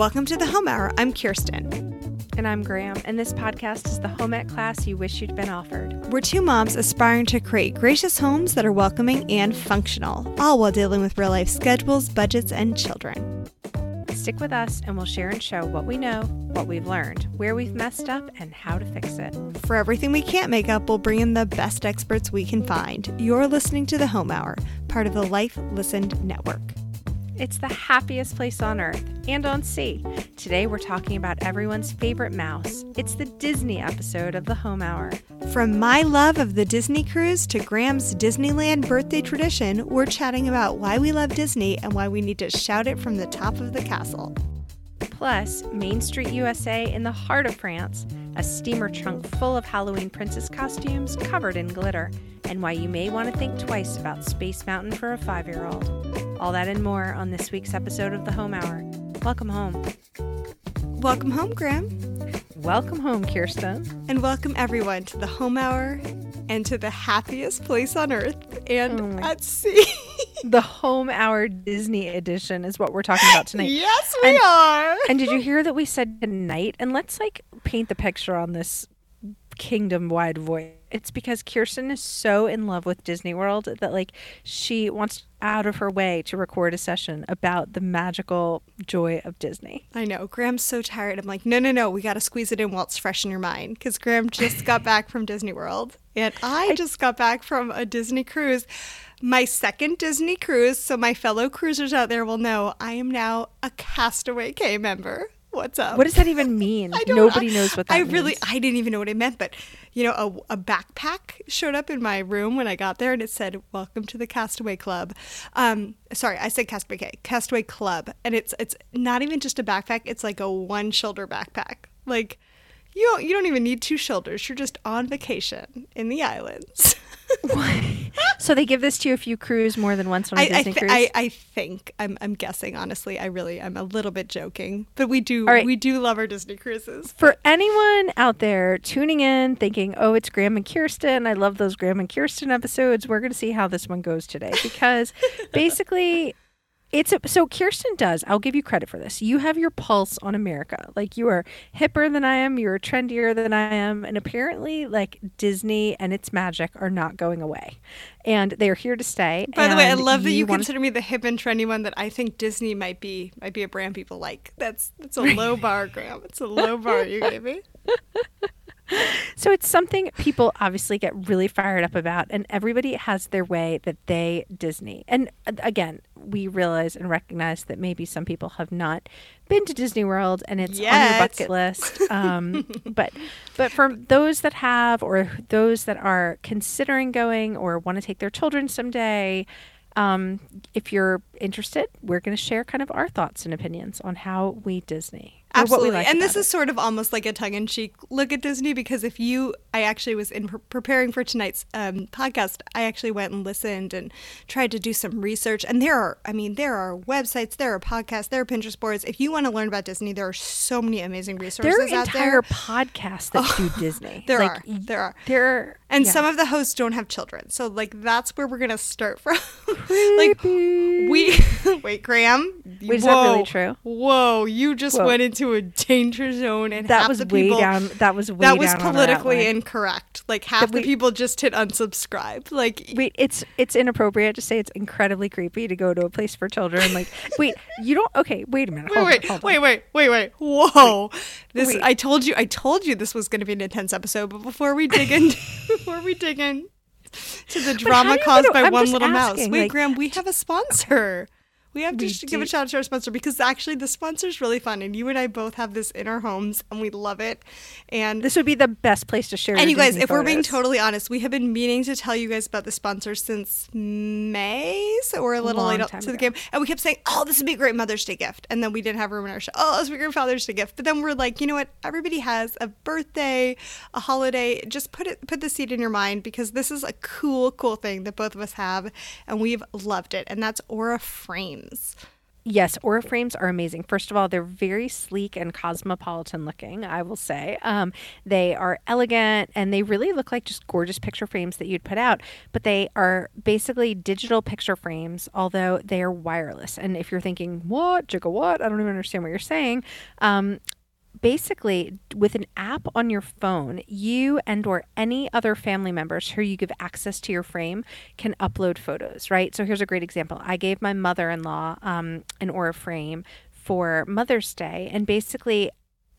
Welcome to the Home Hour. I'm Kirsten. And I'm Graham, and this podcast is the home ec class you wish you'd been offered. We're two moms aspiring to create gracious homes that are welcoming and functional, all while dealing with real life schedules, budgets, and children. Stick with us, and we'll share and show what we know, what we've learned, where we've messed up, and how to fix it. For everything we can't make up, we'll bring in the best experts we can find. You're listening to the Home Hour, part of the Life Listened Network. It's the happiest place on earth and on sea. Today we're talking about everyone's favorite mouse. It's the Disney episode of the Home Hour. From my love of the Disney cruise to Graham's Disneyland birthday tradition, we're chatting about why we love Disney and why we need to shout it from the top of the castle. Plus, Main Street USA in the heart of France, a steamer trunk full of Halloween princess costumes covered in glitter, and why you may want to think twice about Space Mountain for a five year old. All that and more on this week's episode of the Home Hour. Welcome home. Welcome home, Graham. Welcome home, Kirsten. And welcome everyone to the Home Hour and to the happiest place on earth and Oh at sea. The Home Hour Disney edition is what we're talking about tonight. yes, we And- are. And did you hear that we said tonight? And let's like paint the picture on this kingdom wide voice. It's because Kirsten is so in love with Disney World that like she wants out of her way to record a session about the magical joy of Disney. I know. Graham's so tired. I'm like, no, no, no. We got to squeeze it in while it's fresh in your mind. Because Graham just got back from Disney World. And I just got back from a Disney cruise. My second Disney cruise. So my fellow cruisers out there will know I am now a Castaway Cay member. What's up? What does that even mean? I don't, Nobody knows what that I means. really, I didn't even know what it meant, but you know, a, a backpack showed up in my room when I got there, and it said, "Welcome to the Castaway Club." Um, sorry, I said Castaway Cay, Castaway Club, and it's it's not even just a backpack; it's like a one shoulder backpack. Like you don't you don't even need two shoulders. You're just on vacation in the islands. so they give this to you if you cruise more than once on a I, I, Disney th- cruise. I, I think I'm, I'm guessing honestly. I really I'm a little bit joking, but we do right. we do love our Disney cruises. For anyone out there tuning in, thinking, "Oh, it's Graham and Kirsten," I love those Graham and Kirsten episodes. We're going to see how this one goes today because basically, it's a, so Kirsten does. I'll give you credit for this. You have your pulse on America. Like you are hipper than I am. You're trendier than I am, and apparently, like Disney and its magic are not going away, and they are here to stay. By the way, I love that you wanna- consider me the hip and trendy one that I think Disney might be might be a brand people like. That's that's a low bar, Graham. It's a low bar you gave me. So it's something people obviously get really fired up about, and everybody has their way that they Disney. And uh, again, we realize and recognize that maybe some people have not been to Disney World, and it's on your bucket list. Um, but but for those that have, or those that are considering going, or want to take their children someday. Um, if you're interested, we're going to share kind of our thoughts and opinions on how we Disney. Or what we Absolutely. like and this it. is sort of almost like a tongue in cheek look at Disney because if you, I actually was in pre- preparing for tonight's um, podcast, I actually went and listened and tried to do some research. And there are, I mean, there are websites, there are podcasts, there are Pinterest boards. If you want to learn about Disney, there are so many amazing resources out there There are entire there. podcasts that do Disney. There Like, are. There are. There are. And yeah. some of the hosts don't have children. So like that's where we're gonna start from. like we wait, Graham. Wait, is that really true? Whoa, you just Whoa. went into a danger zone and that half was the way people down. That was way that was politically incorrect. Like half That the people just hit unsubscribe. Like Wait, it's it's inappropriate to say it's incredibly creepy to go to a place for children. Like, wait, you don't. Okay, wait a minute. wait, wait, on, hold on. wait, wait, wait, wait. Whoa. This Wait. I told you I told you this was gonna be an intense episode, but before we dig in before we dig in to the drama caused by I'm one little mouse. Wait, like- Graham, we have a sponsor. We have to We give a shout out to our sponsor because actually the sponsor is really fun, and you and I both have this in our homes, and we love it. And This would be the best place to share. and you guys, if we're being totally honest, we have been meaning to tell you guys about the sponsor since May, so we're a little long late to the game. And we kept saying, "Oh, this would be a great Mother's Day gift," and then we didn't have room in our show. Oh, this would be a great Father's Day gift. But then we're like, you know what? Everybody has a birthday, a holiday. Just put it, put the seed in your mind because this is a cool, cool thing that both of us have, and we've loved it. And that's Aura Frames. Yes, Aura frames are amazing. First of all, they're very sleek and cosmopolitan looking, I will say. Um, they are elegant and they really look like just gorgeous picture frames that you'd put out, but they are basically digital picture frames, although they are wireless. And if you're thinking, what, Jigga, what? I don't even understand what you're saying. Um, basically with an app on your phone you and or any other family members who you give access to your frame can upload photos right? So here's a great example. I gave my mother-in-law um, an aura frame for mother's day and basically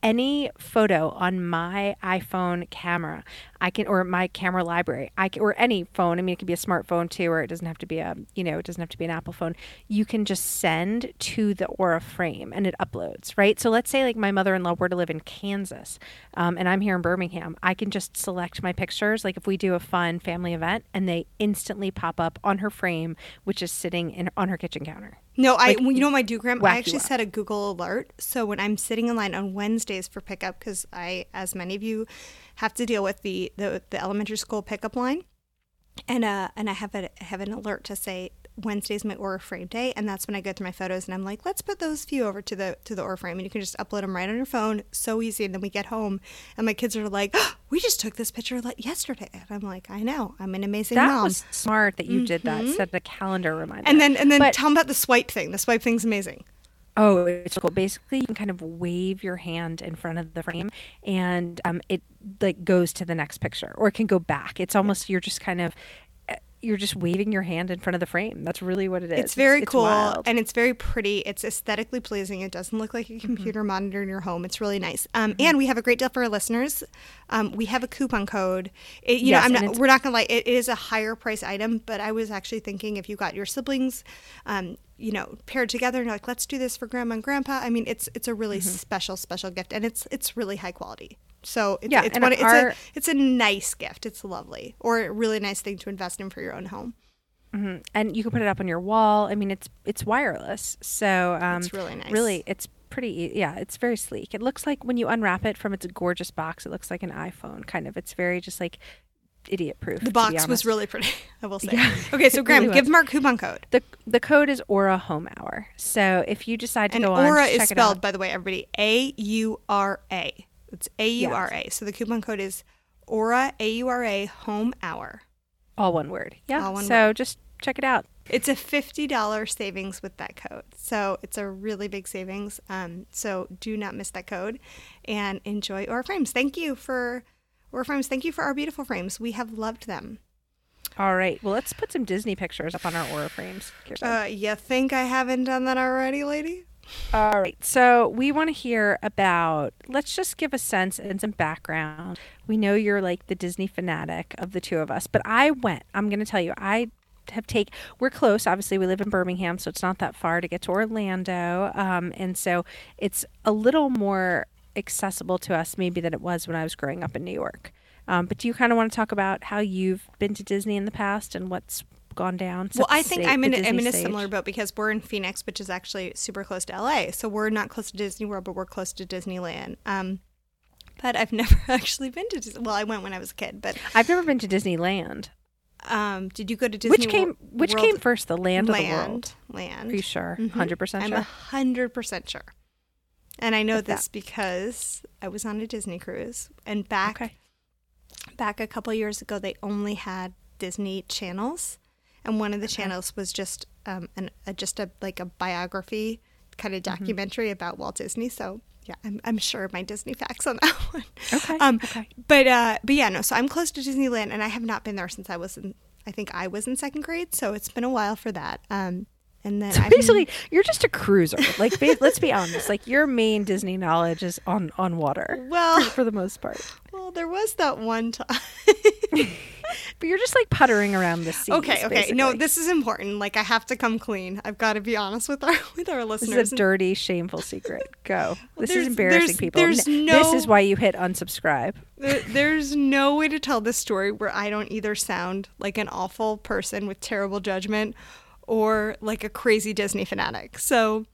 any photo on my iPhone camera, I can, or my camera library, I can, or any phone. I mean, it could be a smartphone too, or it doesn't have to be a, you know, it doesn't have to be an Apple phone. You can just send to the Aura frame and it uploads, right? So let's say like my mother-in-law were to live in Kansas, um, and I'm here in Birmingham. I can just select my pictures, like if we do a fun family event, and they instantly pop up on her frame, which is sitting in on her kitchen counter. No, I. Like, you know what I do, Graham? I actually set a Google alert. So when I'm sitting in line on Wednesdays for pickup, because I, as many of you, have to deal with the the, the elementary school pickup line, and uh, and I have a have an alert to say Wednesday's my Aura frame day, and that's when I go through my photos and I'm like, let's put those few over to the to the Aura frame, and you can just upload them right on your phone, so easy. And then we get home, and my kids are like, oh, we just took this picture like yesterday, and I'm like, I know, I'm an amazing That mom. was smart that you did that. Set a calendar reminder. and then and then But- tell them about the swipe thing. The swipe thing's amazing. Oh, it's cool. Basically, you can kind of wave your hand in front of the frame, and um, it like goes to the next picture, or it can go back. It's almost you're just kind of you're just waving your hand in front of the frame. That's really what it is. It's very cool wild. and it's very pretty. It's aesthetically pleasing. It doesn't look like Mm-hmm. a computer monitor in your home. It's really nice. Um, And we have a great deal for our listeners. Um, we have a coupon code. It, you Yes, know, I'm not. We're not gonna lie. It is a higher price item, but I was actually thinking if you got your siblings, um, you know, paired together and you're like, let's do this for grandma and grandpa. I mean, it's it's a really Mm-hmm. special special gift, and it's it's really high quality. So it's, Yeah, it's it's our- a it's a nice gift. It's lovely, or a really nice thing to invest in for your own home. Mhm. and you can put it up on your wall. I mean, it's it's wireless, so um, It's really nice. Really, it's pretty. Yeah, it's very sleek. It looks like when you unwrap it from its gorgeous box, it looks like an iPhone. Kind of. It's very just like idiot proof. The box was really pretty. I will say. Yeah, okay, so Graham, really give them our coupon code. The the code is Aura Home Hour. So if you decide to And go on, Aura is spelled, by the way, everybody, A U R A. It's A U R A. So the coupon code is Aura A U R A Home Hour. all one word. Yeah. One so just check it out. It's a fifty dollars savings with that code. So it's a really big savings. Um, so do not miss that code, and enjoy Aura frames. Thank you for Aura frames. Thank you for our beautiful frames. We have loved them. All right. Well, let's put some Disney pictures up on our Aura frames. Uh, you think I haven't done that already, lady? All right. So we want to hear about, let's just give a sense and some background. We know you're like the Disney fanatic of the two of us, but I went, I'm going to tell you, I have take we're close obviously we live in birmingham so it's not that far to get to orlando um, and so it's a little more accessible to us maybe than it was when i was growing up in new york um, but do you kind of want to talk about how you've been to disney in the past and what's gone down Well, I think sta- I'm in, a, I'm in a stage? similar boat because we're in Phoenix, which is actually super close to LA. So we're not close to Disney World, but we're close to Disneyland. Um, but I've never actually been to Disney. Well, I went when I was a kid, but i've never been to disneyland um, did you go to Disney? which came which World- came first the land, or the world Land, land. are you sure Mhm. 100% I'm sure a hundred percent sure. And I know that- this because I was on a Disney cruise, and back okay back a couple years ago, they only had Disney channels, and one of the channels was just um, an, a, just a like a biography kind of Mm-hmm. documentary about Walt Disney. So yeah, I'm, I'm sure my Disney facts on that one. Okay, Um, okay. But uh, but yeah, no. So I'm close to Disneyland, and I have not been there since I was in. I think I was in second grade, so it's been a while for that. Um, and then So basically, you're just a cruiser. Like, let's be honest. Like, your main Disney knowledge is on on water. Well- for the most part. well, there was that one time. But you're just like puttering around the sea. okay, okay. No, this is important. Like I have to come clean. I've got to be honest with our with our listeners. This is a dirty, shameful secret. Go. This is embarrassing, there's- people. there's no- This is why you hit unsubscribe. There- There's no way to tell this story where I don't either sound like an awful person with terrible judgment or like a crazy Disney fanatic. So,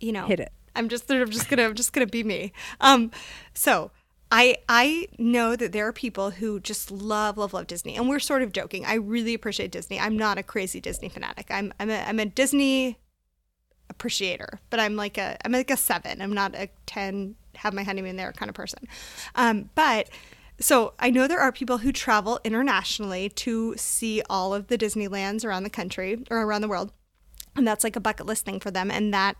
you know, Hit it. I'm just I'm just gonna I'm just gonna be me. Um, so I I know that there are people who just love love love Disney, and we're sort of joking. I really appreciate Disney. I'm not a crazy Disney fanatic. I'm I'm a I'm a Disney appreciator, but I'm like a I'm like a seven. I'm not a ten. Have my honeymoon there kind of person. Um, but so I know there are people who travel internationally to see all of the Disneylands around the country or around the world, and that's like a bucket list thing for them. And that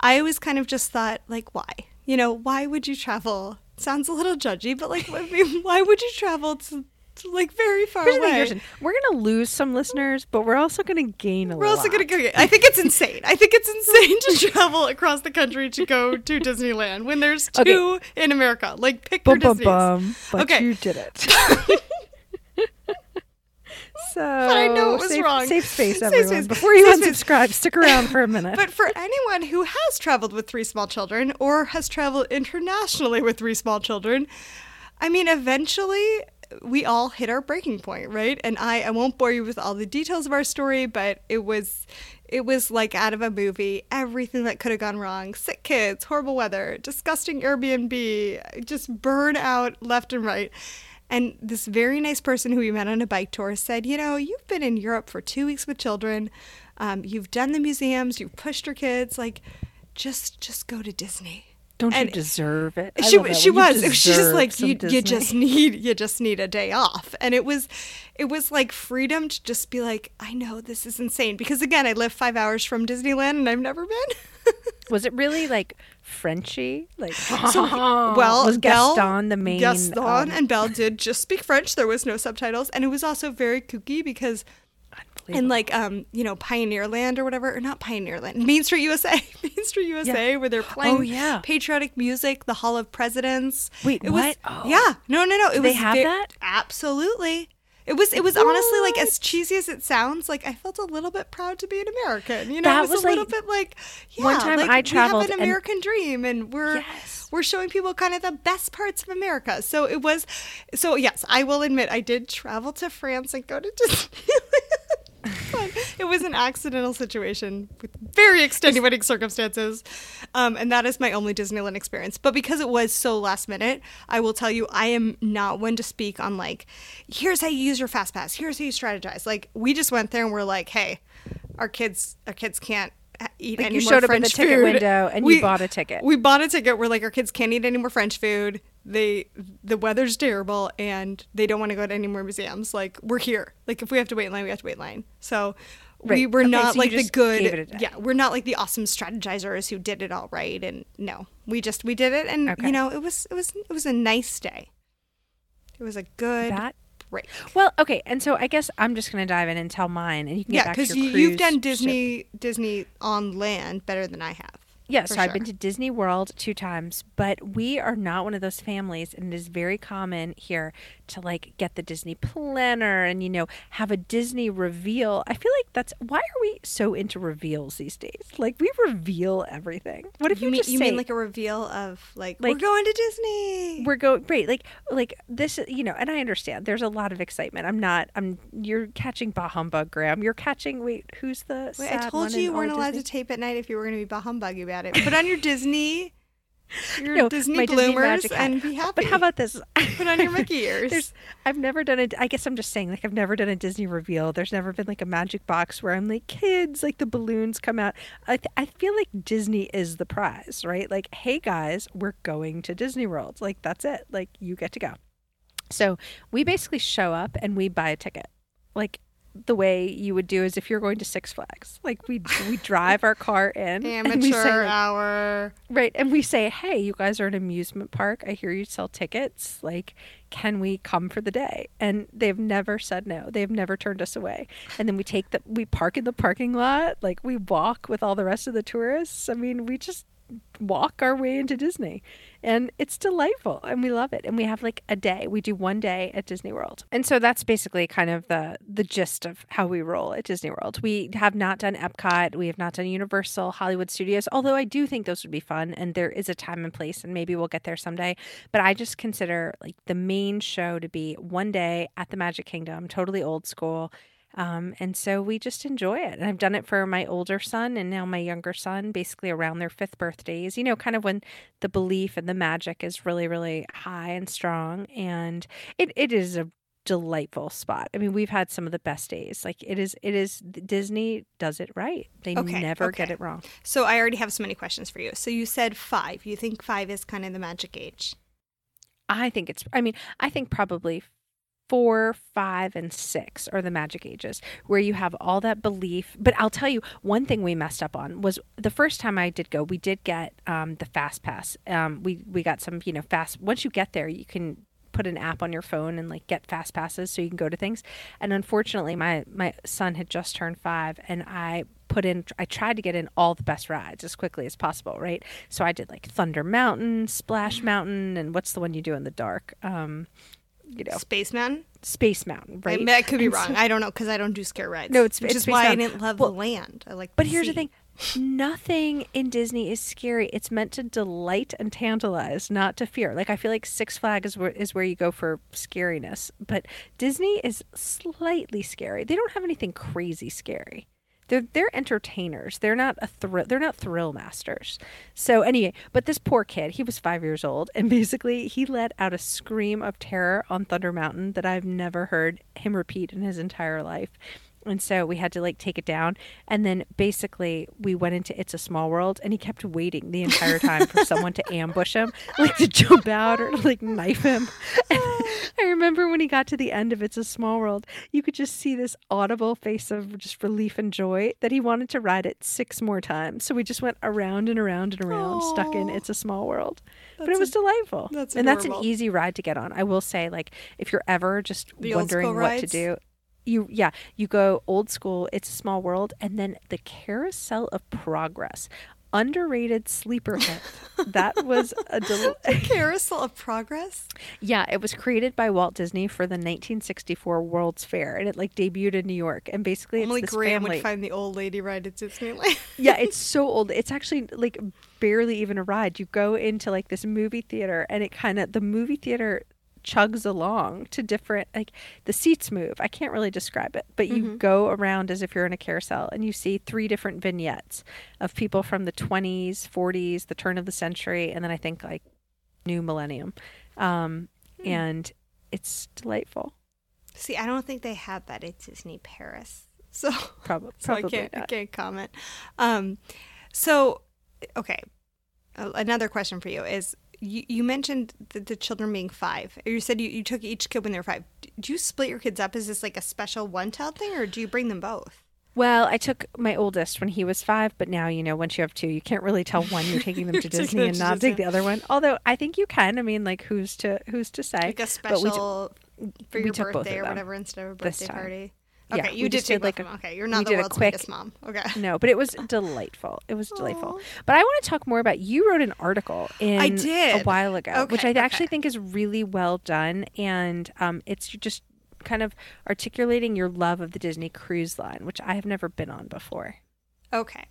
I always kind of just thought like, why? You know, why would you travel? Sounds a little judgy, but like, I mean, why would you travel to like very far Here's thing, away. Kirsten. We're gonna lose some listeners, but we're also gonna gain a We're lot. also gonna go. I think it's insane. I think it's insane to travel across the country to go to Disneyland when there's two Okay. in America. Like pick your bum, bum, but Okay. you did it. So I know it was safe, wrong. Safe space, Safe everyone. space. Before you Safe space. unsubscribe, stick around for a minute. But for anyone who has traveled with three small children or has traveled internationally with three small children, I mean, eventually we all hit our breaking point, right? And I, I won't bore you with all the details of our story, but it was it was like out of a movie. Everything that could have gone wrong. Sick kids, horrible weather, disgusting Airbnb, just burn out left and right. And this very nice person who we met on a bike tour said, You know, you've been in Europe for two weeks with children. Um, you've done the museums, you've pushed your kids. Like, just just go to Disney. Don't you deserve it? I She she was. She's just like you. You just need you just need a day off, and it was, it was like freedom to just be like, I know this is insane because again, I live five hours from Disneyland and I've never been. Was it really like Frenchy? Like So, well, was Belle- Gaston the main? Gaston um, and Belle did just speak French. There was no subtitles, and it was also very kooky because unbelievable. like um you know Pioneerland or whatever, or not Pioneerland, Main Street USA, Main Street USA, where they're playing Oh, yeah. patriotic music, the Hall of Presidents. Wait, it was, what? Oh. Yeah, no, no, no. It they was have ve- that? Absolutely. It was. It was honestly like as cheesy as it sounds. Like I felt a little bit proud to be an American. You know, That it was, was a little like- bit like yeah, one time like, I we traveled have an and- American dream, and we're Yes. we're showing people kind of the best parts of America. So it was. So yes, I will admit I did travel to France and go to Disneyland. It was an accidental situation with very extenuating circumstances. Um, and that is my only Disneyland experience. But because it was so last minute, I will tell you, I am not one to speak on like, here's how you use your fast pass, here's how you strategize. Like we just went there and we're like, hey, our kids, our kids can't eat Like, any you more showed up in French the ticket window and you bought a ticket. We bought a ticket. We're like, our kids can't eat any more French food. They, the weather's terrible, and they don't want to go to any more museums. Like, we're here. Like, if we have to wait in line, we have to wait in line. So, we were Okay, not so like the just gave it a good. Yeah, we're not like the awesome strategizers who did it all right. And no, we just we did it, and Okay. you know, it was it was it was a nice day. It was a good that. break. Well, okay, and so I guess I'm just gonna dive in and tell mine, and you can Yeah, because you've done ship. Disney Disney on land better than I have. Yeah, for so I've been to Disney World two times, but we are not one of those families, and it is very common here to like get the Disney planner and you know have a Disney reveal. I feel like that's why are we so into reveals these days? Like we reveal everything. What if you, You mean just you say mean like a reveal of like, Like- we're going to Disney? we're going great like like this you know and i understand there's a lot of excitement i'm not i'm you're catching bah humbug graham you're catching wait who's the Wait, I told you you weren't allowed Disney? to tape at night if you were going to be bah humbug about it. Put on your Disney, your No, Disney Disney bloomers, magic and be happy. But how about this? Put on your Mickey ears. There's, I've never done it. I guess I'm just saying, like, I've never done a Disney reveal. There's never been like a magic box where I'm like, kids, like the balloons come out. I, th- I feel like Disney is the prize, right? Like, hey guys, we're going to Disney World. Like, that's it. Like, you get to go. So we basically show up and we buy a ticket. Like, the way you would do is if you're going to Six Flags. Like, we we drive our car in and we say, amateur hour. Right. And we say, hey, you guys are an amusement park. I hear you sell tickets. Like, can we come for the day? And they've never said no. They've never turned us away. And then we take the, we park in the parking lot. Like, we walk with all the rest of the tourists. I mean, we just walk our way into Disney. And it's delightful and we love it. And we have like a day. We do one day at Disney World. And so that's basically kind of the the gist of how we roll at Disney World. We have not done Epcot, we have not done Universal, Hollywood Studios, although I do think those would be fun and there is a time and place and maybe we'll get there someday. But I just consider like the main show to be one day at the Magic Kingdom, totally old school. Um, and so we just enjoy it. And I've done it for my older son and now my younger son, basically around their fifth birthdays, you know, kind of when the belief and the magic is really, really high and strong. And it, it is a delightful spot. I mean, we've had some of the best days. Like it is, it is Disney does it right. They Okay, never get it wrong. So I already have so many questions for you. So you said five. You think five is kind of the magic age? I think it's. I mean, I think probably four, five, and six are the magic ages where you have all that belief. But I'll tell you one thing we messed up on was the first time I did go. We did get um, the fast pass. Um, we we got some you know fast. Once you get there, you can put an app on your phone and like get fast passes so you can go to things and unfortunately my my son had just turned 5 and I put in I tried to get in all the best rides as quickly as possible right so I did like Thunder Mountain Splash Mountain and what's the one you do in the dark um you know Space Mountain? Space Mountain I, right mean, I could be And so- I don't know because I don't do scare rides. No, it's- which it's is why I didn't love Well, the land. I like. But the here's the thing nothing in Disney is scary. It's meant to delight and tantalize, not to fear. Like, I feel like Six Flags is where, is where you go for scariness. But Disney is slightly scary. They don't have anything crazy scary. They're, they're entertainers. They're not a thrill. They're not thrill masters. So anyway, but this poor kid, he was five years old, and basically he let out a scream of terror on Thunder Mountain that I've never heard him repeat in his entire life. And so we had to like take it down. And then basically we went into It's a Small World and he kept waiting the entire time for someone to ambush him, like to jump out or like knife him. And I remember when he got to the end of It's a Small World, you could just see this audible face of just relief and joy that he wanted to ride it six more times. So we just went around and around and around, stuck in It's a Small World. but it was delightful. that's and that's an easy ride to get on. I will say, like, if you're ever just The wondering what to do, you yeah you go old school it's a small world and then the carousel of progress underrated sleeper hit that was a del- Carousel of Progress. yeah it was created by walt disney for the 1964 world's fair and it like debuted in new york and basically it's Only this Graham family would find the old lady ride at Disneyland. yeah, it's so old. It's actually like barely even a ride. You go into like this movie theater and it kind of the movie theater chugs along to different like the seats move. I can't really describe it, but you go around as if you're in a carousel and you see three different vignettes of people from the 20s, 40s, the turn of the century, and then I think like new millennium. Um and it's delightful. See, I don't think they have that at Disney Paris. So Probably so I probably can't I can't comment. Um, so okay, another question for you is you, you mentioned the, the children being five. You said you, you took each kid when they were five. Do you split your kids up? Is this like a special one child thing, or do you bring them both? Well, I took my oldest when he was five, but now you know once you have two, you can't really tell one you're taking them to Disney them and not take the other one. Although I think you can. I mean, like who's to who's to say? Like a But we special for your both birthday or whatever instead of a birthday party. Yeah, Okay, we you did just take did, like a- Okay, you're not the did world's quick- biggest mom. Okay. No, but it was delightful. It was delightful. Aw. But I want to talk more about you wrote an article in I did. a while ago, which I Okay, actually think is really well done, and um, it's just kind of articulating your love of the Disney Cruise Line, which I have never been on before. Okay.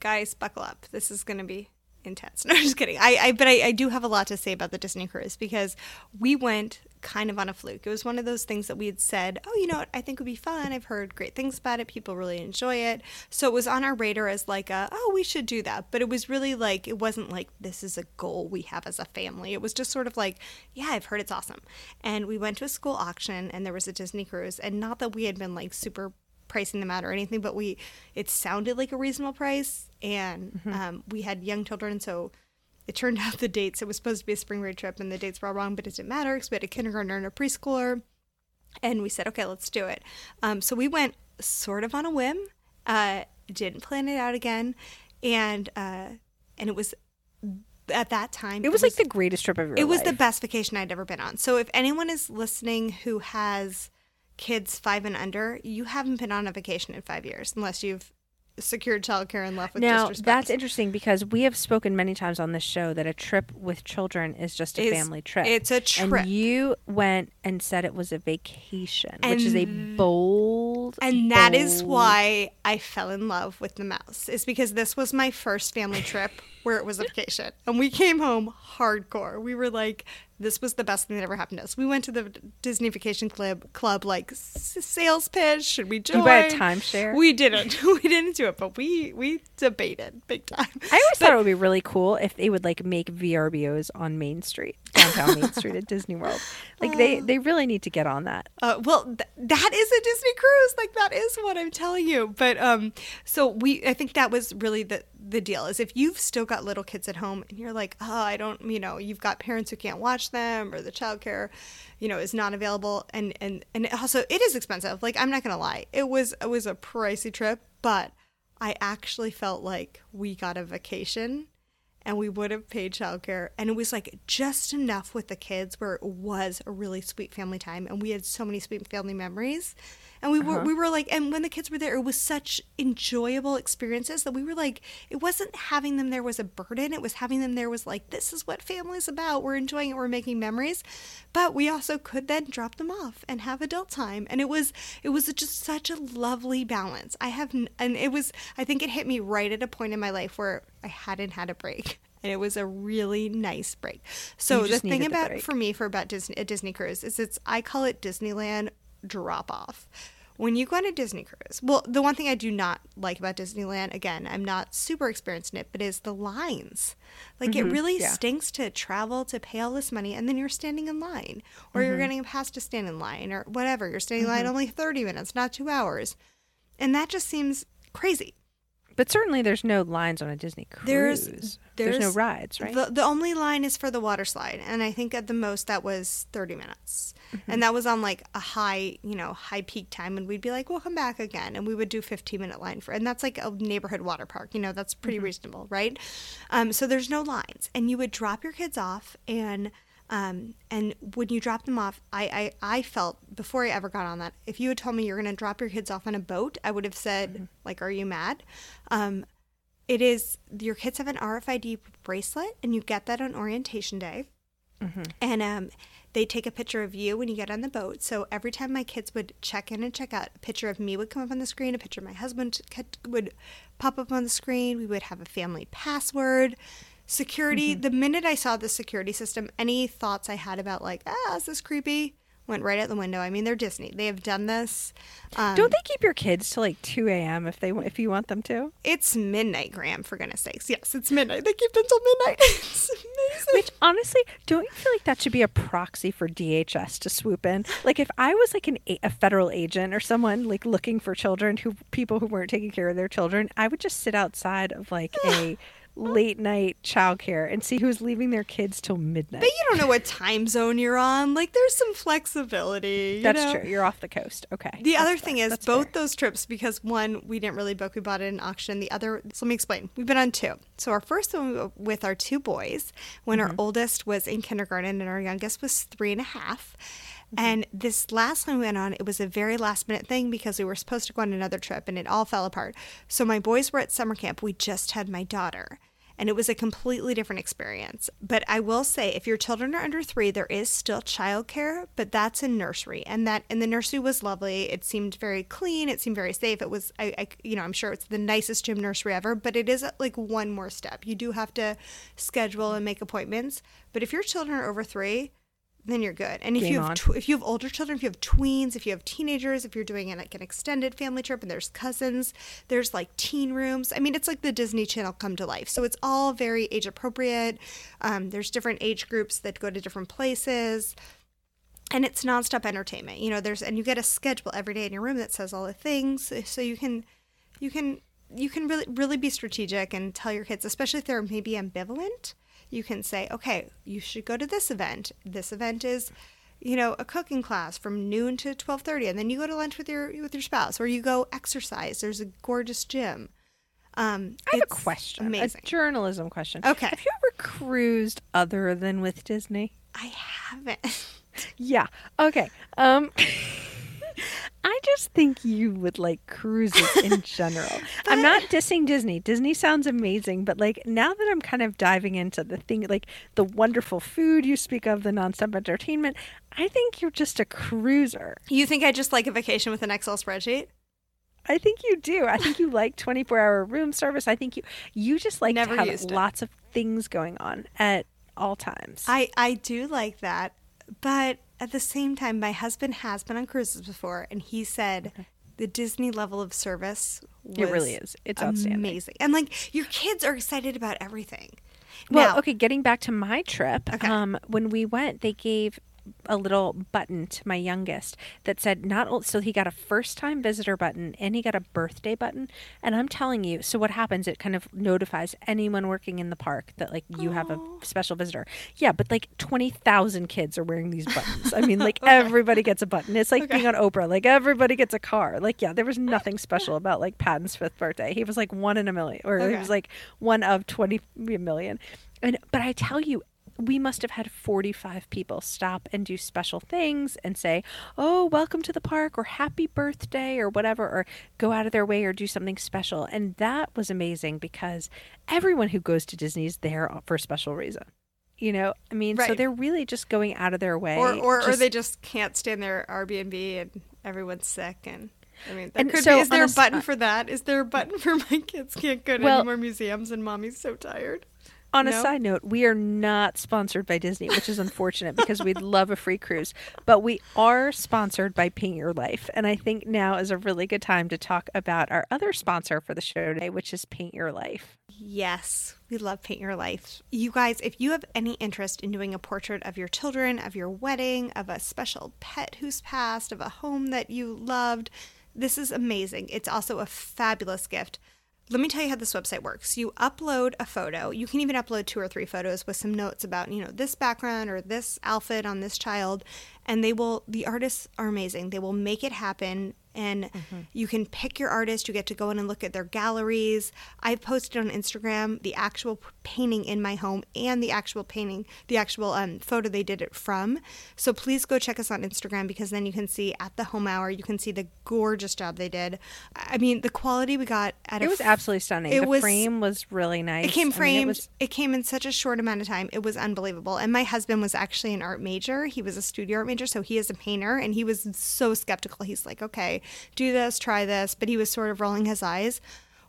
Guys, buckle up. This is going to be intense. No, I'm just kidding. I, I but I, I do have a lot to say about the Disney cruise because we went kind of on a fluke. It was one of those things that we had said, oh, you know what, I think would be fun. I've heard great things about it. People really enjoy it. So it was on our radar as like a, oh, we should do that. But it was really like it wasn't like this is a goal we have as a family. It was just sort of like, yeah, I've heard it's awesome. And we went to a school auction and there was a Disney cruise. And not that we had been like super pricing them out or anything, but we it sounded like a reasonable price, and um, we had young children, so it turned out the dates. It was supposed to be a spring break trip, and the dates were all wrong, but it didn't matter because we had a kindergartner and a preschooler, and we said, okay, let's do it. Um, so we went sort of on a whim, uh, didn't plan it out again, and uh, and it was at that time It was like the greatest trip of your it was the best vacation I'd ever been on. So if anyone is listening who has kids five and under, you haven't been on a vacation in five years unless you've secured childcare and left with now disrespect. that's interesting because we have spoken many times on this show that a trip with children is just a It's- family trip. It's a trip. And you went and said it was a vacation, which is a And- bold. and that is why I fell in love with the mouse. Is because this was my first family trip where it was a vacation, and we came home hardcore. We were like, "This was the best thing that ever happened to us." We went to the Disney Vacation Club, club like s- sales pitch. Should we join? you buy a timeshare. We didn't. we didn't do it, but we we debated big time. I always thought it would be really cool if they would like make VRBOs on Main Street, downtown Main Street at Disney World. Like they they really need to get on that. Uh, well, th- that is a Disney cruise. Like that is what I'm telling you. But um, so we, I think that was really the the deal. Is if you've still got little kids at home and you're like, oh, I don't, you know, you've got parents who can't watch them or the childcare, you know, is not available, and and and also it is expensive. Like I'm not gonna lie, it was it was a pricey trip, but I actually felt like we got a vacation and we would have paid childcare and it was like just enough with the kids where it was a really sweet family time and we had so many sweet family memories and we were Uh-huh. we were like and when the kids were there it was such enjoyable experiences that we were like it wasn't having them there was a burden. It was having them there was like this is what family's about. We're enjoying it. We're making memories. But we also could then drop them off and have adult time. And it was it was just such a lovely balance. I have and it was i think it hit me right at a point in my life where i hadn't had a break. And it was a really nice break. So the thing needed the about for me for about disney a disney cruise is it's i call it disneyland drop off when you go on a Disney cruise, well, the one thing I do not like about Disneyland, again, I'm not super experienced in it, but is the lines. Like it really Mm-hmm. yeah. stinks to travel to pay all this money and then you're standing in line, or Mm-hmm. you're getting a pass to stand in line, or whatever. You're standing in line only 30 minutes, not two hours. And that just seems crazy. But certainly there's no lines on a Disney cruise. There's- There's, no rides, right? The, the only line is for the water slide, and I think at the most that was 30 minutes. Mm-hmm. And that was on like a high, you know, high peak time, and we'd be like, we'll come back again. And we would do 15 minute line for, and that's like a neighborhood water park, you know, that's pretty Mm-hmm. reasonable, right? Um, so there's no lines, and you would drop your kids off, and um, and when you drop them off, I, I, I felt before I ever got on that, if you had told me you're going to drop your kids off on a boat, I would have said, Mm-hmm. like, are you mad? Um, it is your kids have an RFID bracelet, and you get that on orientation day. And um, they take a picture of you when you get on the boat. So every time my kids would check in and check out, a picture of me would come up on the screen, a picture of my husband would pop up on the screen. We would have a family password. Security, the minute I saw the security system, any thoughts I had about, like, ah, is this creepy? Went right out the window. I mean, they're Disney. They have done this. Um, Don't they keep your kids till like 2 a.m. if they if you want them to? It's midnight, Graham, for goodness sakes. Yes, it's midnight. They keep them till midnight. it's amazing. Which honestly, don't you feel like that should be a proxy for DHS to swoop in? Like if I was like an a, a federal agent or someone like looking for children who people who weren't taking care of their children, I would just sit outside of like a late night childcare and see who's leaving their kids till midnight. But you don't know what time zone you're on. Like, there's some flexibility. you That's know? true. You're off the coast. Okay. The That's other fair. thing is That's both fair. those trips because one we didn't really book we bought it in auction the other so let me explain we've been on two so our first one with our two boys when Mm-hmm. our oldest was in kindergarten and our youngest was three and a half Mm-hmm. and this last one we went on it was a very last minute thing because we were supposed to go on another trip and it all fell apart so my boys were at summer camp we just had my daughter and it was a completely different experience. But I will say, if your children are under three, there is still childcare, but that's in nursery, and that and the nursery was lovely. It seemed very clean. It seemed very safe. It was, I, I you know, I'm sure it's the nicest gym nursery ever. But it is uh, like one more step. You do have to schedule and make appointments. But if your children are over three, then you're good. And if Game you have tw- if you have older children, if you have tweens, if you have teenagers, if you're doing an, like an extended family trip and there's cousins, there's like teen rooms. I mean, it's like the Disney Channel come to life. So it's all very age appropriate. Um, there's different age groups that go to different places. And it's nonstop entertainment. You know, there's and you get a schedule every day in your room that says all the things, so you can, you can, you can really really be strategic and tell your kids, especially if they're maybe ambivalent you can say, okay, you should go to this event. This event is, you know, a cooking class from noon to twelve thirty, and then you go to lunch with your with your spouse, or you go exercise. There's a gorgeous gym. Um, I have a question, Amazing. a journalism question. Okay. Have you ever cruised other than with Disney? I haven't. Yeah. Okay. Um I just think you would like cruises in general. I'm not dissing Disney. Disney sounds amazing, but like now that I'm kind of diving into the thing like the wonderful food you speak of, the nonstop entertainment, I think you're just a cruiser. You think I just like a vacation with an Excel spreadsheet? I think you do. I think you like 24 hour room service. I think you you just like Never to have used it. lots of things going on at all times. I I do like that, but at the same time, my husband has been on cruises before, and he said the Disney level of service. Was It really is. It's outstanding. amazing, and like your kids are excited about everything. Well, Now- okay, getting back to my trip, Okay. um, when we went, they gave a little button to my youngest that said not o- so he got a first time visitor button and he got a birthday button. And i'm telling you so what happens? It kind of notifies anyone working in the park that like you have a special visitor. Yeah but like 20,000 kids are wearing these buttons. I mean like everybody gets a button. It's like being on oprah. Like everybody gets a car. Like yeah there was nothing special about like patton's fifth birthday. He was like one in a million or he was like one of 20 million. And but I tell you, we must have had 45 people stop and do special things and say, "Oh, welcome to the park" or "Happy birthday" or whatever or go out of their way or do something special. And that was amazing because everyone who goes to Disney is there for a special reason. You know, I mean, so they're really just going out of their way. or or, or they just can't stand their Airbnb and everyone's sick and I mean, And could so be. Is there a button uh, for that? Is there a button for my kids can't go to Well- any more museums and mommy's so tired? On a No? side note, we are not sponsored by Disney, which is unfortunate because we'd love a free cruise. But we are sponsored by Paint Your Life. And I think now is a really good time to talk about our other sponsor for the show today, which is Paint Your Life. Yes, we love Paint Your Life. You guys, if you have any interest in doing a portrait of your children, of your wedding, of a special pet who's passed, of a home that you loved, this is amazing. It's also a fabulous gift. Let me tell you how this website works. You upload a photo. You can even upload two or three photos with some notes about, you know, this background or this outfit on this child. And they will, the artists are amazing. They will make it happen. And you can pick your artist. You get to go in and look at their galleries. I've posted on Instagram the actual painting in my home and the actual painting, the actual um, photo they did it from. So please go check us on Instagram because then you can see at the home hour, you can see the gorgeous job they did. I mean, the quality we got at It was f- absolutely stunning. it the was- frame was really nice. it came I mean, framed. it it, came in such a short amount of time. It was unbelievable. And my husband was actually an art major. He was a studio art major, so he is a painter. And he was so skeptical. He's like, "Okay, do this, try this," but he was sort of rolling his eyes.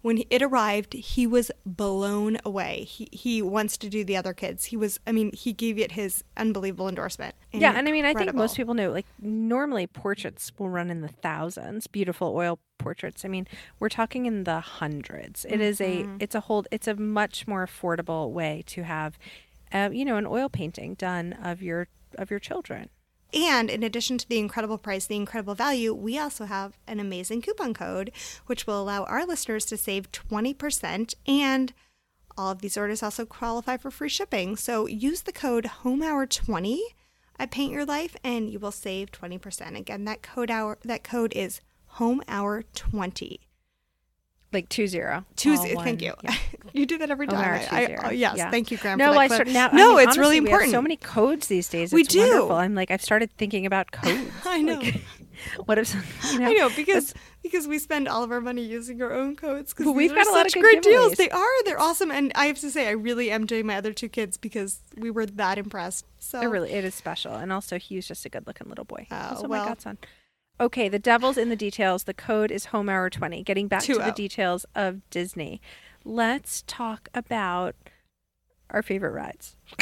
When it arrived, he was blown away. He he wants to do the other kids. He was. I mean, he gave it his unbelievable endorsement. yeah, and I mean, I think most people know, like, normally portraits will run in the thousands. Beautiful oil portraits. I mean, we're talking in the hundreds. It is a, it's a whole, it's a much more affordable way to have, uh, you know, an oil painting done of your of your children. And in addition to the incredible price, the incredible value, we also have an amazing coupon code, which will allow our listeners to save 20%. And all of these orders also qualify for free shipping. So use the code HOMEHOUR20 at Paint Your Life and you will save 20%. Again, that code hour that code is HOMEHOUR20. Like two zero. Tuesday, oh, all thank you. Yeah. you do that every Oh, time. our I- I- oh, yes, Yeah. thank you, Graham. No, for I clip. start now. I No, mean, it's really honestly, we have important. so many codes these days. We do. Wonderful. I'm like, I've started thinking about codes. I know. Like, what if you know? I know because because we spend all of our money using our own codes because we've got a lot of such good great deals. They are. They're awesome, and I have to say, I really am doing my other two kids because we were that impressed. So It really it is special, and also he's just a good-looking little boy. Oh, also well. my godson. Okay, the devil's in the details. The code is home hour twenty. Getting back to the details of Disney, let's talk about our favorite rides.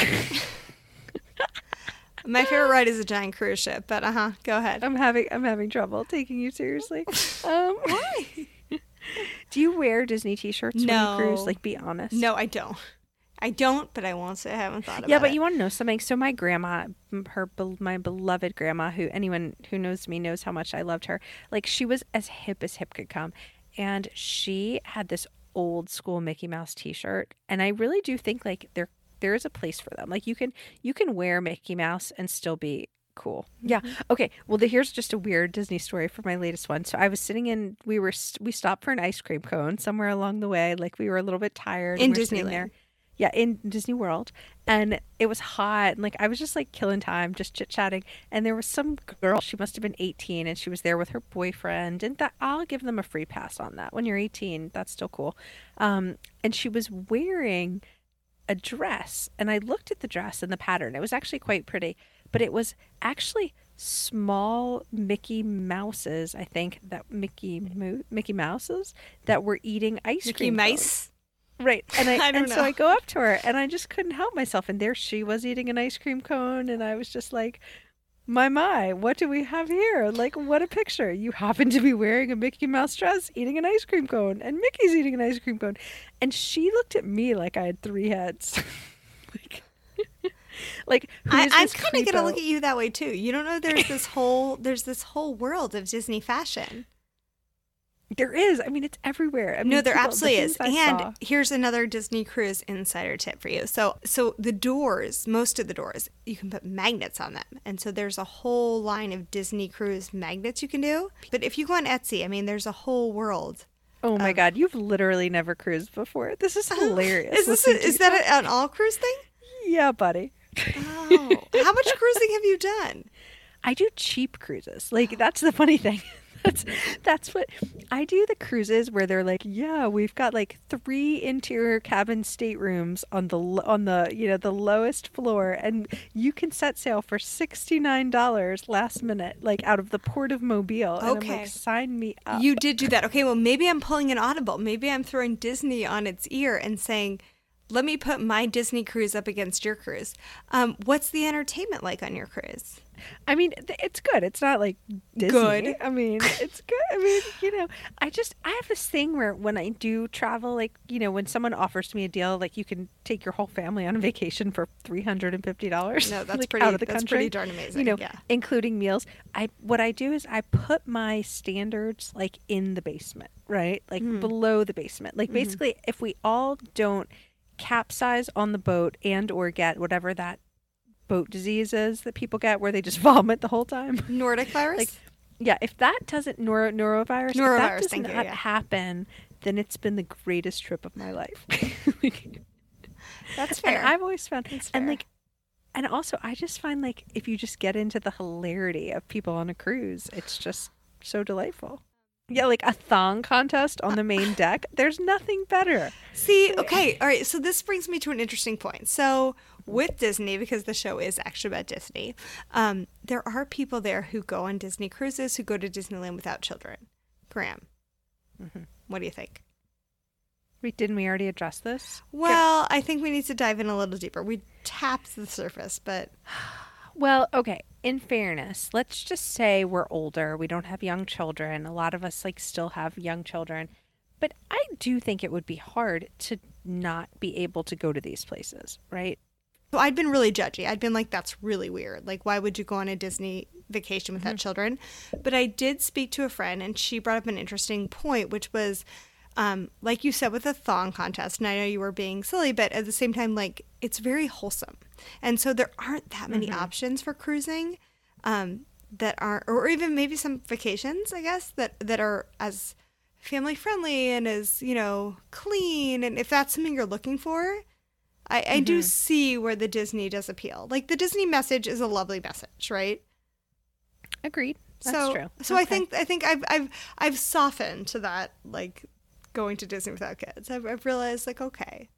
my favorite ride is a giant cruise ship. But uh huh, go ahead. I'm having I'm having trouble taking you seriously. Um, Why? do you wear Disney T-shirts when you cruise? Like, be honest. No, I don't. I don't, but I won't say I haven't thought about it. Yeah, but it. you want to know something? So my grandma, her my beloved grandma, who anyone who knows me knows how much I loved her. Like she was as hip as hip could come, and she had this old school Mickey Mouse T-shirt, and I really do think like there there is a place for them. Like you can you can wear Mickey Mouse and still be cool. Mm-hmm. Yeah. Okay. Well, the, here's just a weird Disney story for my latest one. So I was sitting in. We were we stopped for an ice cream cone somewhere along the way. Like we were a little bit tired. In we Disneyland. there. Yeah, in Disney World. And it was hot. And like I was just like killing time, just chit chatting. And there was some girl, she must have been 18, and she was there with her boyfriend. And that I'll give them a free pass on that. When you're 18, that's still cool. Um, and she was wearing a dress. And I looked at the dress and the pattern. It was actually quite pretty, but it was actually small Mickey Mouses, I think, that Mickey Mo- Mickey Mouses that were eating ice Mickey cream. cones. Mice. Right. And I, I and so. I go up to her and I just couldn't help myself. And there she was eating an ice cream cone. And I was just like, my, my, what do we have here? Like, what a picture. You happen to be wearing a Mickey Mouse dress, eating an ice cream cone, and Mickey's eating an ice cream cone. And she looked at me like I had three heads. like, like I, I'm kind of gonna look at you that way too. You don't know there's this whole there's this whole world of Disney fashion. There is. I mean, it's everywhere. I mean, no, there people- the absolutely is. I And saw- here's another Disney Cruise insider tip for you. So, so the doors, most of the doors, you can put magnets on them, and so there's a whole line of Disney Cruise magnets you can do. But if you go on Etsy, I mean, there's a whole world. oh my um, god, you've literally never cruised before. This is hilarious. Is this a, is that a, an all cruise thing? yeah, buddy? Oh, how much cruising have you done? I do cheap cruises. Like that's the funny thing. That's that's what I do the cruises where they're like, yeah, we've got like three interior cabin staterooms on the on the you know the lowest floor, and you can set sail for sixty nine dollars last minute, like out of the port of Mobile. And I'm Okay. like, sign me up. You did do that. Okay, well, maybe I'm pulling an audible. Maybe I'm throwing Disney on its ear and saying, let me put my Disney cruise up against your cruise. Um, what's the entertainment like on your cruise? I mean, it's good. It's not like Disney. Good. I mean, it's good. I mean, you know, I just I have this thing where when I do travel, like you know, when someone offers me a deal, like you can take your whole family on a vacation for three hundred and fifty dollars. No, that's like, pretty- out of the that's country. pretty darn amazing, You know, yeah. including meals. I what I do is I put my standards like in the basement, right? Like Hmm. below the basement. Mm-hmm. Like basically, if we all don't capsize on the boat and or get whatever that boat disease is that people get where they just vomit the whole time. Nordic virus? Like, yeah, if that doesn't neuro norovirus, if Norovirus, that does thank you, not yeah. happen, then it's been the greatest trip of my life. that's and fair. I've always found, That's and fair. like, and also I just find like if you just get into the hilarity of people on a cruise, it's just so delightful. Yeah, like a thong contest on the main deck. There's nothing better. See, okay, all right. So this brings me to an interesting point. So with Disney, because the show is actually about Disney, um, there are people there who go on Disney cruises who go to Disneyland without children. Graham, Mhm. what do you think? Wait, didn't we already address this? Well, I think we need to dive in a little deeper. We tapped the surface, but Well, okay. In fairness, let's just say we're older. We don't have young children. A lot of us like still have young children. But I do think it would be hard to not be able to go to these places, right? So I'd been really judgy. I'd been like, that's really weird. Like, why would you go on a Disney vacation without mm-hmm. children? But I did speak to a friend, and she brought up an interesting point, which was, um, like you said, with the thong contest. And I know you were being silly, but at the same time, like, it's very wholesome. And so there aren't that many options for cruising um, that aren't, or even maybe some vacations, I guess, that, that are as family friendly and as, you know, clean. And if that's something you're looking for, I, I do see where the Disney does appeal. Like the Disney message is a lovely message, right? Agreed. That's so, true. So I think I think I've I've I've softened to that, like going to Disney without kids. I've, I've realized like okay,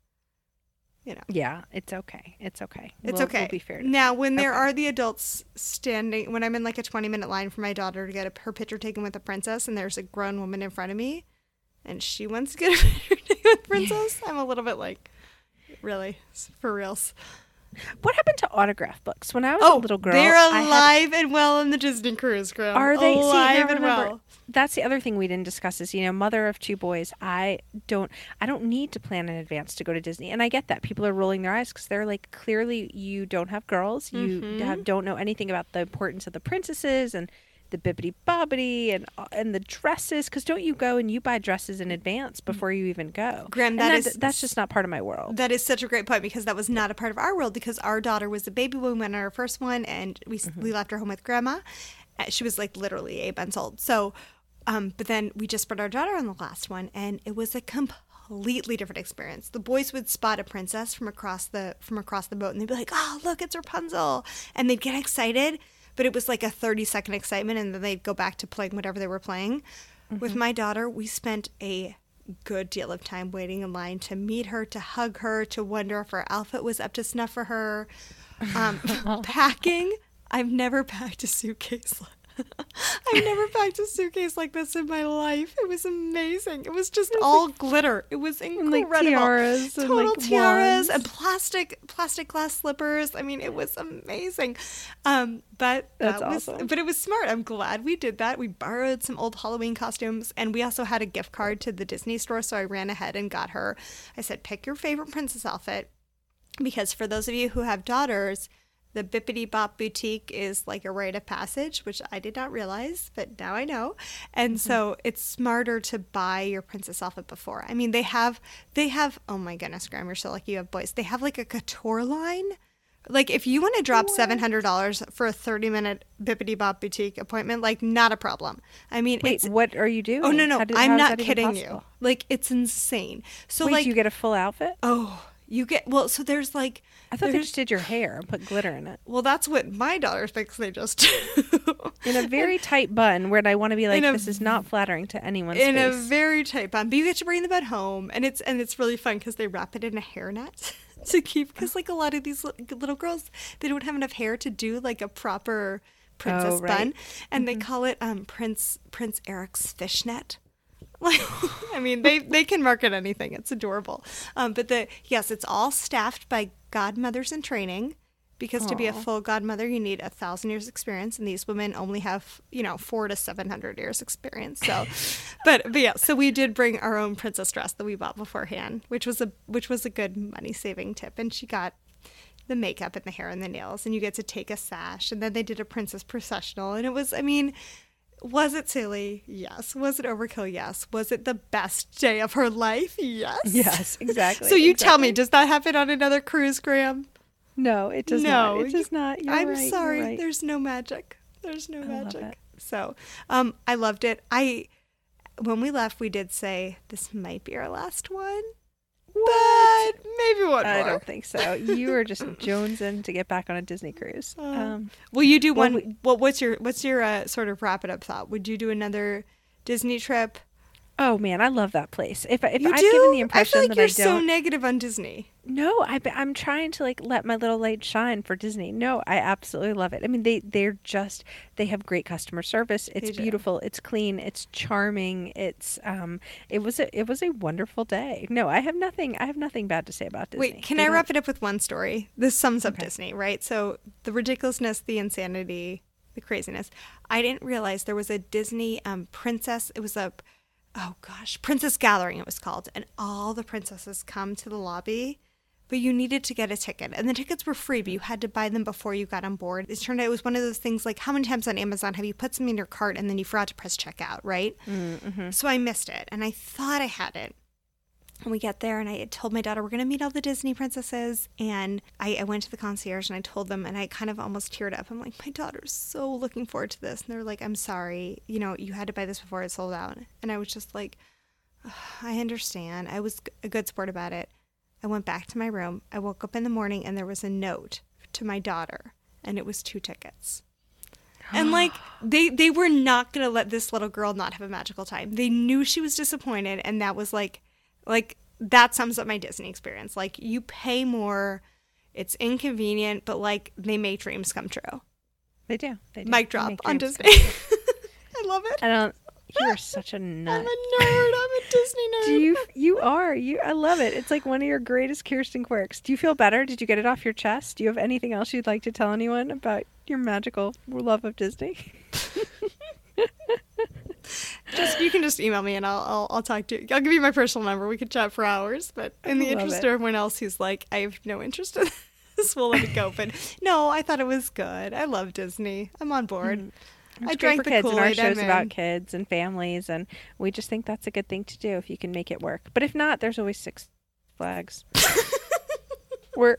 you know, Yeah, it's okay. It's okay. it's We'll- okay. We'll be fair. To now, when there Okay. are the adults standing, when I'm in like a 20 minute line for my daughter to get a, her picture taken with a princess, and there's a grown woman in front of me, and she wants to get a picture taken with princess, I'm a little bit like, really, for reals. What happened to autograph books? When I was Oh, a little girl, they're I had- alive and well in the Disney cruise, Graham. Are they? alive See, alive and well? That's the other thing we didn't discuss is, you know, mother of two boys. I don't, I don't need to plan in advance to go to Disney, and I get that people are rolling their eyes because they're like, clearly you don't have girls, you Mm-hmm. have, don't know anything about the importance of the princesses and the bibbity bobbity and uh, and the dresses. Because don't you go and you buy dresses in advance before you even go? Graham, that that is- that's just not part of my world. That is such a great point because that was not a part of our world because our daughter was a baby when we went on our first one and we Mm-hmm. we left her home with grandma. Uh, She was like literally eight months old. So, um, but then we just brought our daughter on the last one and it was a completely different experience. The boys would spot a princess from across the from across the boat and they'd be like, "Oh, look, it's Rapunzel," and they'd get excited. But it was like a thirty second excitement, and then they'd go back to playing whatever they were playing. With my daughter, we spent a good deal of time waiting in line to meet her, to hug her, to wonder if her outfit was up to snuff for her. Um, packing, I've never packed a suitcase. I've never packed a suitcase like this in my life. It was amazing. It was just all glitter. It was incredible. like, tiaras and, Total like, tiaras wands. and plastic plastic glass slippers. I mean, it was amazing. Um, but That's that was, awesome. but it was smart. I'm glad we did that. We borrowed some old Halloween costumes, and we also had a gift card to the Disney store. So I ran ahead and got her. I said, "Pick your favorite princess outfit." because for those of you who have daughters, the Bippity Bop Boutique is like a rite of passage, which I did not realize, but now I know. And mm-hmm. so it's smarter to buy your princess outfit before. I mean, they have they have oh my goodness, Graham, you're so lucky you have boys. They have like a couture line. Like if you want to drop seven hundred dollars for a thirty minute Bippity Bop Boutique appointment, like not a problem. I mean, Wait, it's what are you doing? oh no no, did- I'm not kidding you. Like it's insane. So Wait, like you get a full outfit? oh you get well. So there's like I thought they just did your hair and put glitter in it. well, that's what my daughter thinks they just do. In a very tight bun where I want to be like, a this is not flattering to anyone. in a very tight bun. But you get to bring the bun home, and it's and it's really fun because they wrap it in a hairnet to keep. Because like a lot of these little girls, they don't have enough hair to do like a proper princess Oh, right. Mm-hmm. bun, and they call it um Prince Prince Eric's fishnet. Like, I mean, they they can market anything. It's adorable. Um, but the yes, it's all staffed by godmothers in training. Because to be a full godmother, you need a thousand years experience, and these women only have, you know, four to seven hundred years experience. So, but but yeah, so we did bring our own princess dress that we bought beforehand, which was a which was a good money saving tip. And she got the makeup and the hair and the nails, and you get to take a sash, and then they did a princess processional, and it was, I mean, was it silly? Yes. Was it overkill? Yes. Was it the best day of her life? Yes. Yes, exactly. So you tell me, does that happen on another cruise, Graham? No, it does no, not. It does not. You're I'm right, sorry. right. There's no magic. There's no love magic. So, um, I loved it. I, when we left, we did say this might be our last one, but maybe one more. I don't think so. You are just jonesing to get back on a Disney cruise. Uh, Um, Will you do one? we- what what's your what's your uh, sort of wrap it up thought? Would you do another Disney trip? Oh man, I love that place. If if you I've do? given the impression I feel like that you're so negative on Disney. no, I I'm trying to like let my little light shine for Disney. No, I absolutely love it. I mean, they they're just they have great customer service. It's do. beautiful. It's clean. It's charming. It's um. It was a it was a wonderful day. No, I have nothing. I have nothing bad to say about Disney. Wait, can They I don't- wrap it up with one story? This sums up Okay. Disney, right? So the ridiculousness, the insanity, the craziness. I didn't realize there was a Disney um, princess. It was a oh gosh, Princess Gathering. It was called, and all the princesses come to the lobby. But you needed to get a ticket, and the tickets were free, but you had to buy them before you got on board. It turned out it was one of those things like how many times on Amazon have you put something in your cart and then you forgot to press checkout, right? Mm-hmm. So I missed it, and I thought I had it. And we get there, and I told my daughter we're going to meet all the Disney princesses. And I, I went to the concierge and I told them, and I kind of almost teared up. I'm like, my daughter's so looking forward to this. And they're like, I'm sorry, you know, you had to buy this before it sold out. And I was just like, "Ugh, I understand. I was a good sport about it. I went back to my room. I woke up in the morning, and there was a note to my daughter, and it was two tickets. And like they they were not gonna let this little girl not have a magical time. They knew she was disappointed, and that was like, like that sums up my Disney experience. Like you pay more, it's inconvenient, but like they make dreams come true. They do. They do. Mic drop on Disney. I love it. I don't. You are such a nut. I'm a nerd. I'm a Disney nerd. Do you? You are. You. I love it. It's like one of your greatest Kirsten quirks. Do you feel better? Did you get it off your chest? Do you have anything else you'd like to tell anyone about your magical love of Disney? Just you can just email me and I'll, I'll I'll talk to you. I'll give you my personal number. We could chat for hours. But in the love interest it. of everyone else who's like, I have no interest in this, we'll let it go. But no, I thought it was good. I love Disney. I'm on board. Mm. I It's drank for the kids, and our show's about kids and families, and we just think that's a good thing to do if you can make it work. But if not, there's always Six Flags. We're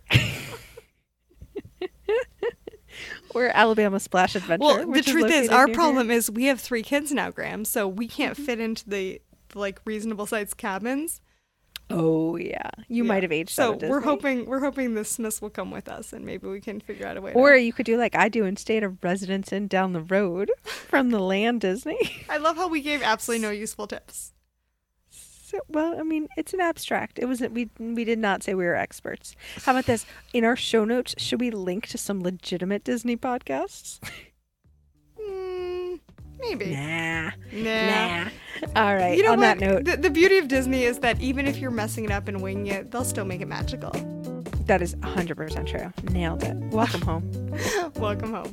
we're Alabama Splash Adventure. Well, the is truth is, our problem is we have three kids now, Graham. So we can't Mm-hmm. fit into the, the like reasonable sized cabins. Oh yeah, you Yeah. might have aged So we're hoping we're hoping the Smiths will come with us, and maybe we can figure out a way. Or to... you could do like I do and stay at a residence inn down the road from the land Disney. I love how we gave absolutely no useful tips. So, well, I mean, it's an abstract. It wasn't. We we did not say we were experts. How about this? In our show notes, should we link to some legitimate Disney podcasts? Mm, maybe. Nah, Nah. nah. All right. You know on what? that note, the, the beauty of Disney is that even if you're messing it up and winging it, they'll still make it magical. that is 100% true. Nailed it. Welcome home. Welcome home.